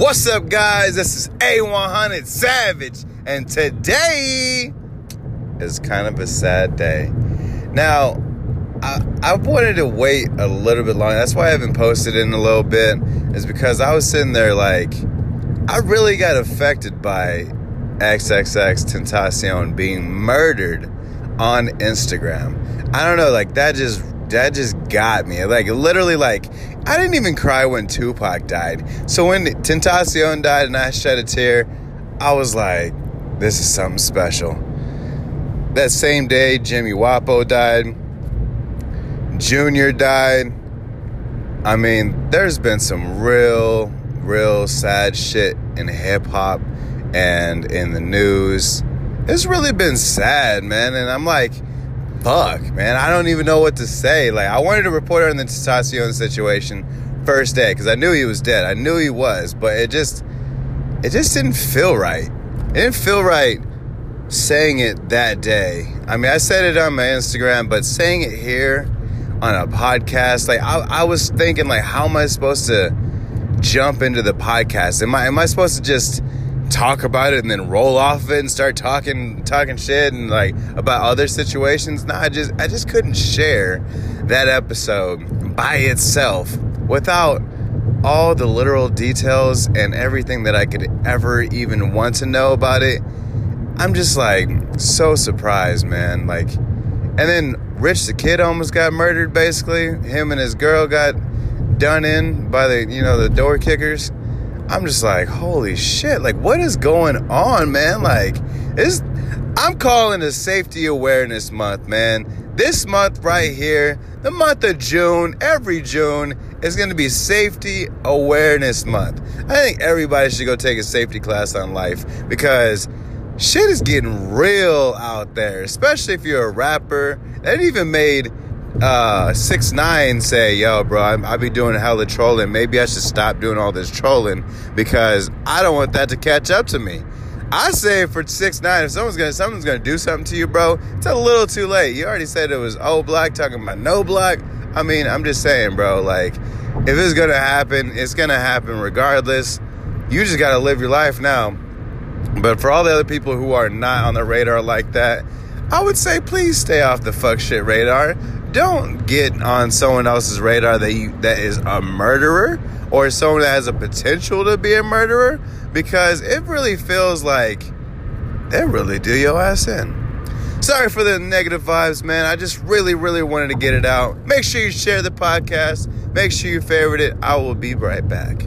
What's up, guys? This is A100 Savage, and today is kind of a sad day. Now, I, I wanted to wait a little bit longer. That's why I haven't posted in a little bit, is because I was sitting there like, I really got affected by XXXTentacion being murdered on Instagram. I don't know, like that just that just got me. Like literally, like I didn't even cry when Tupac died. So when Tentacion died and I shed a tear, I was like, this is something special. That same day, Jimmy Wopo died. Junior died. I mean, there's been some real, real sad shit in hip hop and in the news. It's really been sad, man. And I'm like, fuck, man, I don't even know what to say. Like, I wanted to report on the Tentacion situation first day because I knew he was dead. I knew he was, but it just, it just didn't feel right. It didn't feel right saying it that day. I mean, I said it on my Instagram, but saying it here on a podcast, like, I, I was thinking, like, how am I supposed to jump into the podcast? Am I, am I supposed to just talk about it and then roll off of it and start talking talking shit and like about other situations. No, I just I just couldn't share that episode by itself without all the literal details and everything that I could ever even want to know about it. I'm just like so surprised, man. Like and then Rich the kid almost got murdered basically. Him and his girl got done in by the you know the door kickers I'm just like, holy shit, like what is going on, man? Like, is I'm calling it safety awareness month, man. This month right here, the month of June, every June is gonna be safety awareness month. I think everybody should go take a safety class on life because shit is getting real out there, especially if you're a rapper. That even made uh six nine say yo bro I, I be doing a hella trolling. Maybe i should stop doing all this trolling because i don't want that to catch up to me. I say for six nine if someone's gonna someone's gonna do something to you bro it's a little too late. You already said it was old black talking about no black i mean i'm just saying bro like if it's gonna happen it's gonna happen regardless. You just gotta live your life now. But for all the other people who are not on the radar like that I would say please stay off the fuck shit radar don't get on someone else's radar that you that is a murderer or someone that has a potential to be a murderer because it really feels like they really do your ass in. Sorry for the negative vibes, man. I just really, really wanted to get it out. Make sure you share the podcast. Make sure you favorite it. I will be right back.